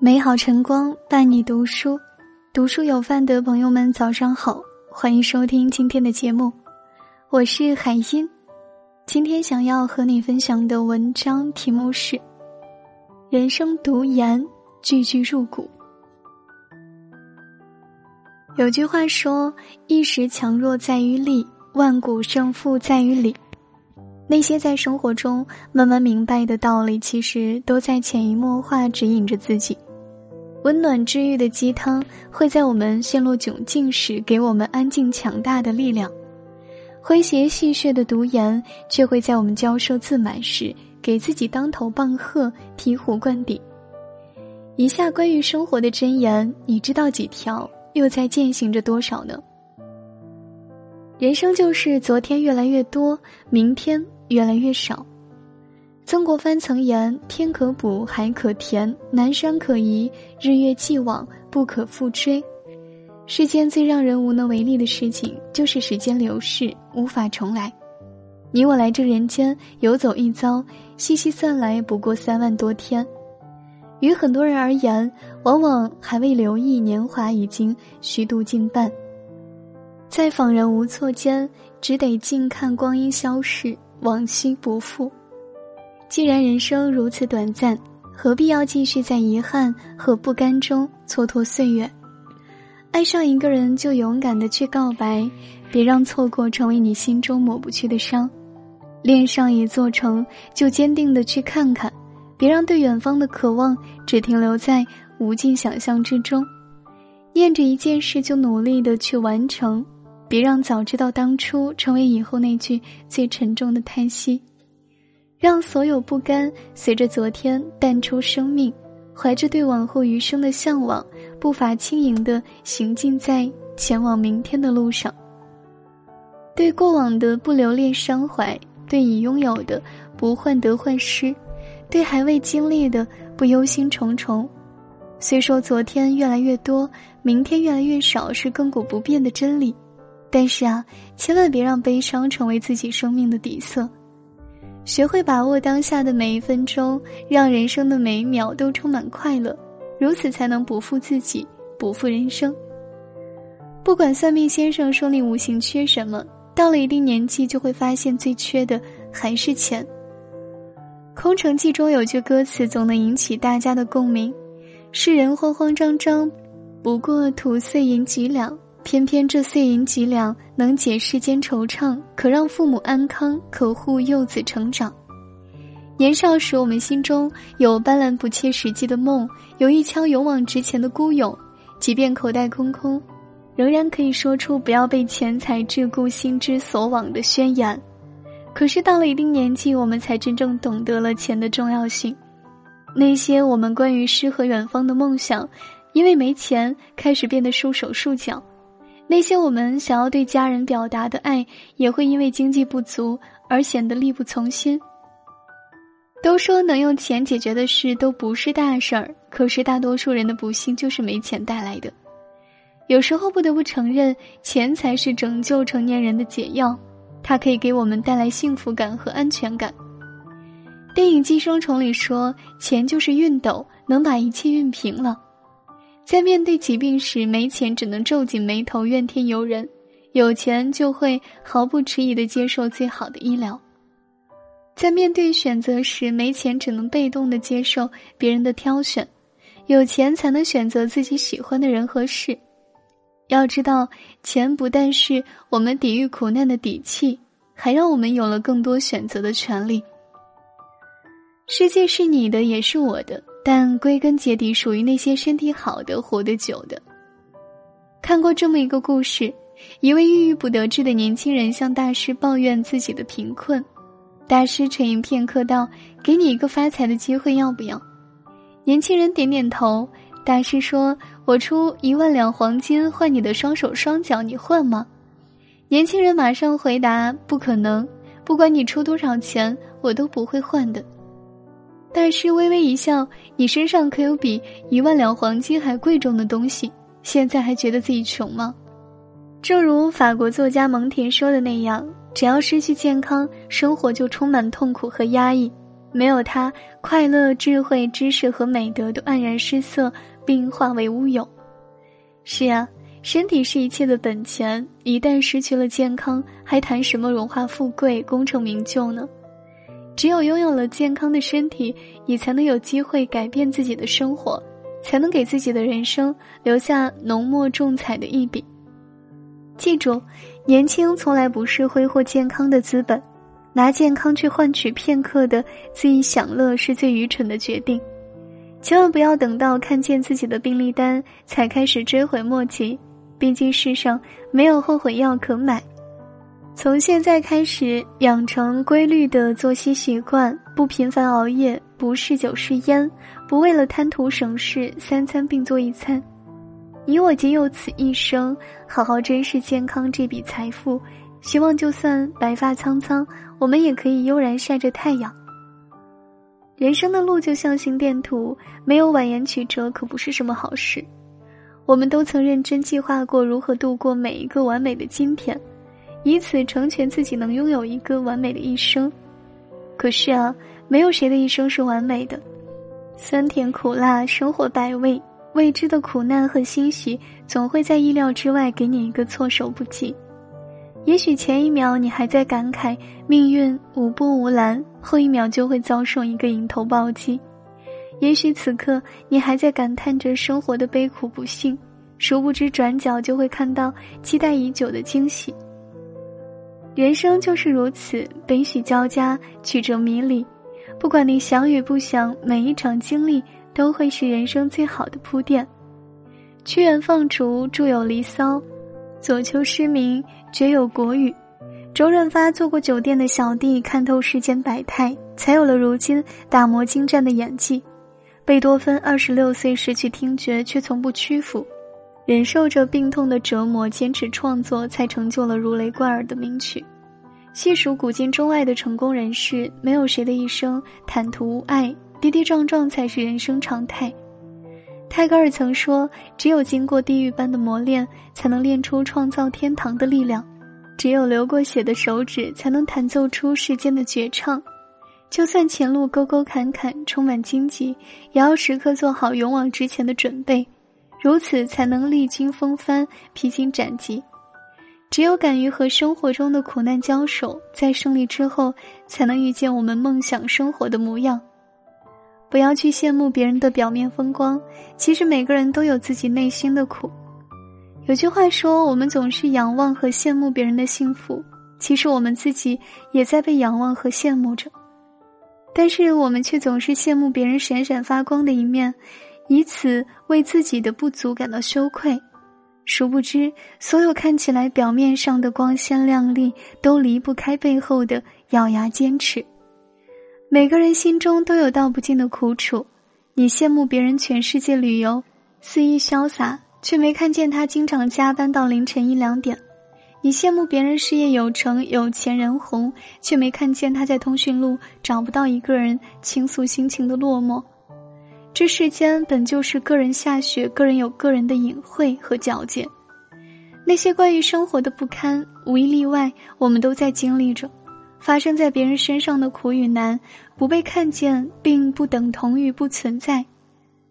美好晨光伴你读书，读书有饭的朋友们早上好，欢迎收听今天的节目，我是海音。今天想要和你分享的文章题目是《人生读研》，句句入骨。有句话说：“一时强弱在于力，万古胜负在于理。”那些在生活中慢慢明白的道理，其实都在潜移默化指引着自己。温暖治愈的鸡汤，会在我们陷入窘境时给我们安静强大的力量；诙谐戏谑的毒言，却会在我们骄奢自满时给自己当头棒喝、醍醐灌顶。以下关于生活的箴言，你知道几条？又在践行着多少呢？人生就是昨天越来越多，明天越来越少。曾国藩曾言：“天可补，海可填，南山可移，日月既往，不可复追。”世间最让人无能为力的事情，就是时间流逝，无法重来。你我来这人间游走一遭，细细算来不过三万多天。于很多人而言，往往还未留意年华已经虚度近半。在恍然无措间，只得静看光阴消逝，往昔不复。既然人生如此短暂，何必要继续在遗憾和不甘中蹉跎岁月？爱上一个人就勇敢的去告白，别让错过成为你心中抹不去的伤；恋上一座城就坚定的去看看，别让对远方的渴望只停留在无尽想象之中；念着一件事就努力的去完成。别让早知道当初成为以后那句最沉重的叹息，让所有不甘随着昨天淡出生命，怀着对往后余生的向往，步伐轻盈的行进在前往明天的路上。对过往的不留恋伤怀，对已拥有的不患得患失，对还未经历的不忧心忡忡。虽说昨天越来越多，明天越来越少是亘古不变的真理。但是啊，千万别让悲伤成为自己生命的底色，学会把握当下的每一分钟，让人生的每一秒都充满快乐，如此才能不负自己，不负人生。不管算命先生说你五行缺什么，到了一定年纪就会发现最缺的还是钱。《空城计》中有句歌词总能引起大家的共鸣：“世人慌慌张张，不过图碎银几两。”偏偏这碎银几两能解世间惆怅，可让父母安康，可护幼子成长。年少时，我们心中有斑斓不切实际的梦，有一腔勇往直前的孤勇，即便口袋空空，仍然可以说出“不要被钱财桎梏心之所往”的宣言。可是到了一定年纪，我们才真正懂得了钱的重要性。那些我们关于诗和远方的梦想，因为没钱，开始变得束手束脚。那些我们想要对家人表达的爱，也会因为经济不足而显得力不从心。都说能用钱解决的事都不是大事儿，可是大多数人的不幸就是没钱带来的。有时候不得不承认，钱才是拯救成年人的解药，它可以给我们带来幸福感和安全感。电影《寄生虫》里说，钱就是熨斗，能把一切熨平了。在面对疾病时，没钱只能皱紧眉头怨天尤人；有钱就会毫不迟疑的接受最好的医疗。在面对选择时，没钱只能被动的接受别人的挑选；有钱才能选择自己喜欢的人和事。要知道，钱不但是我们抵御苦难的底气，还让我们有了更多选择的权利。世界是你的，也是我的。但归根结底，属于那些身体好的、活得久的。看过这么一个故事：一位郁郁不得志的年轻人向大师抱怨自己的贫困，大师沉吟片刻道：“给你一个发财的机会，要不要？”年轻人点点头。大师说：“我出一万两黄金换你的双手双脚，你换吗？”年轻人马上回答：“不可能，不管你出多少钱，我都不会换的。”大师微微一笑：“你身上可有比一万两黄金还贵重的东西？现在还觉得自己穷吗？”正如法国作家蒙田说的那样：“只要失去健康，生活就充满痛苦和压抑。没有它，快乐、智慧、知识和美德都黯然失色，并化为乌有。是啊，身体是一切的本钱，一旦失去了健康，还谈什么荣华富贵、功成名就呢？只有拥有了健康的身体，你才能有机会改变自己的生活，才能给自己的人生留下浓墨重彩的一笔。记住，年轻从来不是挥霍健康的资本。拿健康去换取片刻的恣意享乐是最愚蠢的决定，千万不要等到看见自己的病历单才开始追悔莫及。毕竟世上没有后悔药可买。从现在开始养成规律的作息习惯，不频繁熬夜，不嗜酒嗜烟，不为了贪图省事三餐并做一餐。你我仅有此一生，好好珍视健康这笔财富。希望就算白发苍苍，我们也可以悠然晒着太阳。人生的路就像心电图，没有蜿蜒曲折可不是什么好事。我们都曾认真计划过如何度过每一个完美的今天，以此成全自己能拥有一个完美的一生。可是啊，没有谁的一生是完美的，酸甜苦辣，生活百味，未知的苦难和欣喜，总会在意料之外给你一个措手不及。也许前一秒你还在感慨命运无波无澜，后一秒就会遭受一个迎头暴击；也许此刻你还在感叹着生活的悲苦不幸，殊不知转角就会看到期待已久的惊喜。人生就是如此，悲喜交加，曲折迷离。不管你想与不想，每一场经历都会是人生最好的铺垫。屈原放逐，著有《离骚》；左丘失明。绝有国语，周润发做过酒店的小弟，看透世间百态，才有了如今打磨精湛的演技。贝多芬二十六岁失去听觉，却从不屈服，忍受着病痛的折磨，坚持创作，才成就了如雷贯耳的名曲。细数古今中外的成功人士，没有谁的一生坦途无碍，跌跌撞撞才是人生常态。泰戈尔曾说：“只有经过地狱般的磨练，才能练出创造天堂的力量；只有流过血的手指，才能弹奏出世间的绝唱。就算前路沟沟坎坎，充满荆棘，也要时刻做好勇往直前的准备，如此才能历经风帆，披荆斩棘。只有敢于和生活中的苦难交手，在胜利之后，才能遇见我们梦想生活的模样。”不要去羡慕别人的表面风光，其实每个人都有自己内心的苦。有句话说，我们总是仰望和羡慕别人的幸福，其实我们自己也在被仰望和羡慕着。但是我们却总是羡慕别人闪闪发光的一面，以此为自己的不足感到羞愧。殊不知，所有看起来表面上的光鲜亮丽，都离不开背后的咬牙坚持。每个人心中都有道不尽的苦楚，你羡慕别人全世界旅游，肆意潇洒，却没看见他经常加班到凌晨一两点；你羡慕别人事业有成、有钱人红，却没看见他在通讯录找不到一个人倾诉心情的落寞。这世间本就是个人下雪，个人有个人的隐晦和皎洁。那些关于生活的不堪，无一例外，我们都在经历着。发生在别人身上的苦与难，不被看见，并不等同于不存在，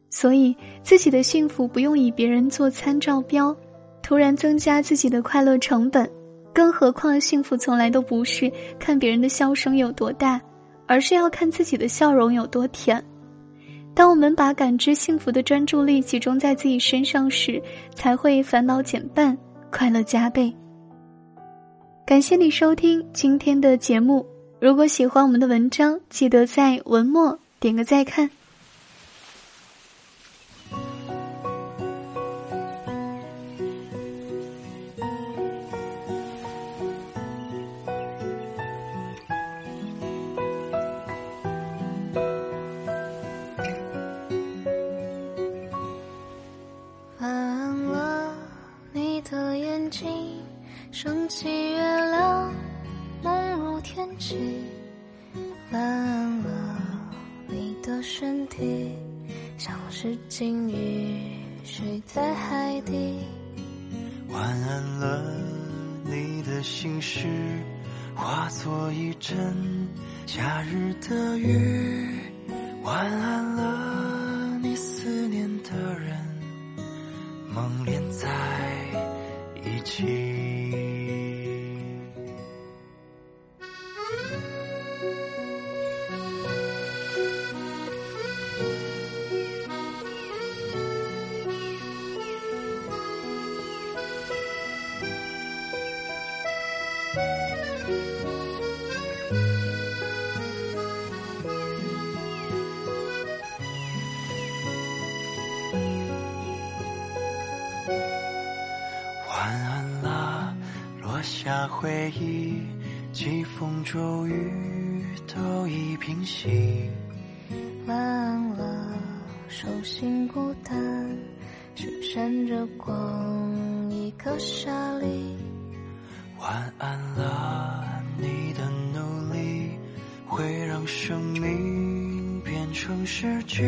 所以自己的幸福不用以别人做参照标，突然增加自己的快乐成本。更何况，幸福从来都不是看别人的笑声有多大，而是要看自己的笑容有多甜。当我们把感知幸福的专注力集中在自己身上时，才会烦恼减半，快乐加倍。感谢你收听今天的节目。如果喜欢我们的文章，记得在文末点个再看。心事，化作一阵夏日的雨，晚安了，你思念的人，梦连在一起。回忆，季风骤雨都已平息。晚安了，手心孤单，只闪着光一颗沙粒。晚安了，你的努力会让生命变成诗句。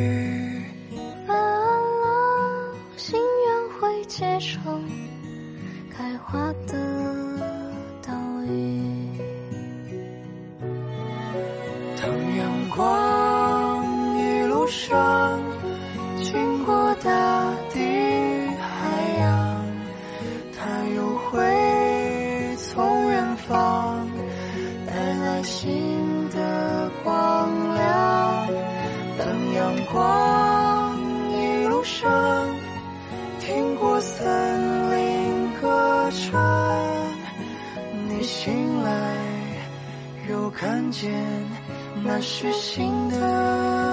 看见那是新的